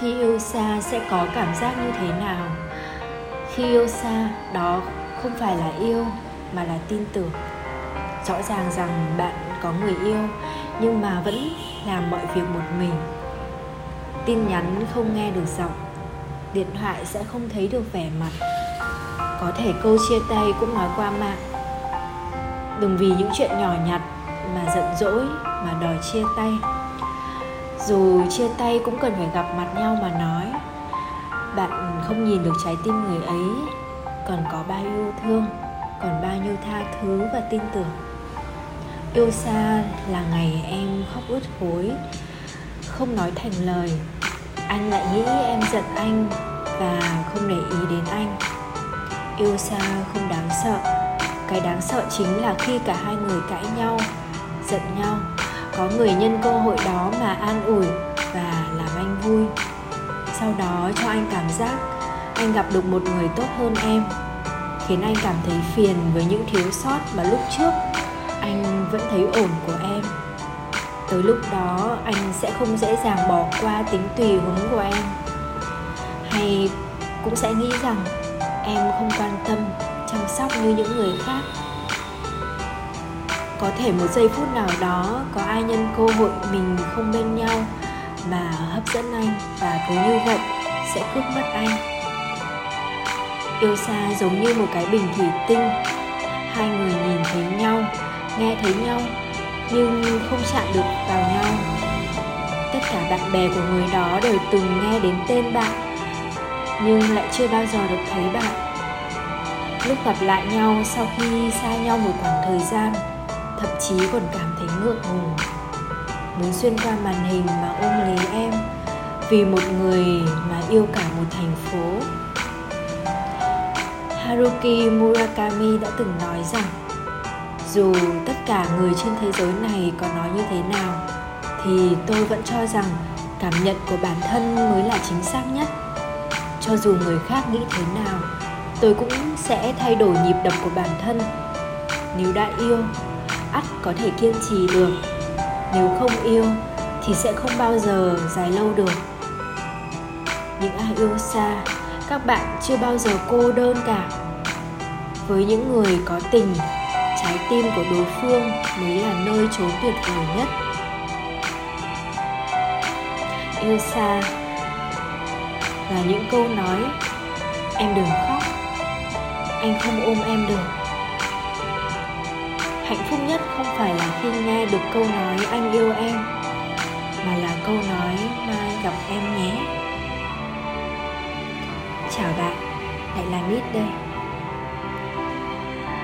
khi yêu xa sẽ có cảm giác như thế nào? Khi yêu xa đó không phải là yêu, mà là tin tưởng. Rõ ràng rằng bạn có người yêu, nhưng mà vẫn làm mọi việc một mình. Tin nhắn không nghe được giọng. Điện thoại sẽ không thấy được vẻ mặt. Có thể câu chia tay cũng nói qua mạng. Đừng vì những chuyện nhỏ nhặt mà giận dỗi mà đòi chia tay dù chia tay cũng cần phải gặp mặt nhau mà nói. Bạn không nhìn được trái tim người ấy, còn có bao yêu thương, còn bao nhiêu tha thứ và tin tưởng. Yêu xa là ngày em khóc ướt gối, không nói thành lời. Anh lại nghĩ em giận anh và không để ý đến anh. Yêu xa không đáng sợ, cái đáng sợ chính là khi cả hai người cãi nhau, giận nhau có người nhân cơ hội đó mà an ủi và làm anh vui. Sau đó cho anh cảm giác anh gặp được một người tốt hơn em, khiến anh cảm thấy phiền với những thiếu sót mà lúc trước anh vẫn thấy ổn của em. Tới lúc đó, anh sẽ không dễ dàng bỏ qua tính tùy hứng của em. Hay cũng sẽ nghĩ rằng em không quan tâm, chăm sóc như những người khác có thể một giây phút nào đó có ai nhân cơ hội mình không bên nhau mà hấp dẫn anh và cứ như vậy sẽ cướp mất anh. Yêu xa giống như một cái bình thủy tinh, hai người nhìn thấy nhau, nghe thấy nhau, nhưng không chạm được vào nhau. Tất cả bạn bè của người đó đều từng nghe đến tên bạn, nhưng lại chưa bao giờ được thấy bạn. Lúc gặp lại nhau sau khi xa nhau một khoảng thời gian thậm chí còn cảm thấy ngượng ngùng. Muốn xuyên qua màn hình mà ôm lấy em vì một người mà yêu cả một thành phố. Haruki Murakami đã từng nói rằng, dù tất cả người trên thế giới này có nói như thế nào, thì tôi vẫn cho rằng cảm nhận của bản thân mới là chính xác nhất. Cho dù người khác nghĩ thế nào, tôi cũng sẽ thay đổi nhịp đập của bản thân. Nếu đã yêu ắt có thể kiên trì được. Nếu không yêu, thì sẽ không bao giờ dài lâu được. Những ai yêu xa, các bạn chưa bao giờ cô đơn cả. Với những người có tình, trái tim của đối phương mới là nơi trốn tuyệt vời nhất. Yêu xa là những câu nói, em đừng khóc, anh không ôm em được hạnh phúc nhất không phải là khi nghe được câu nói anh yêu em mà là câu nói mai gặp em nhé chào bạn, lại là nít đây.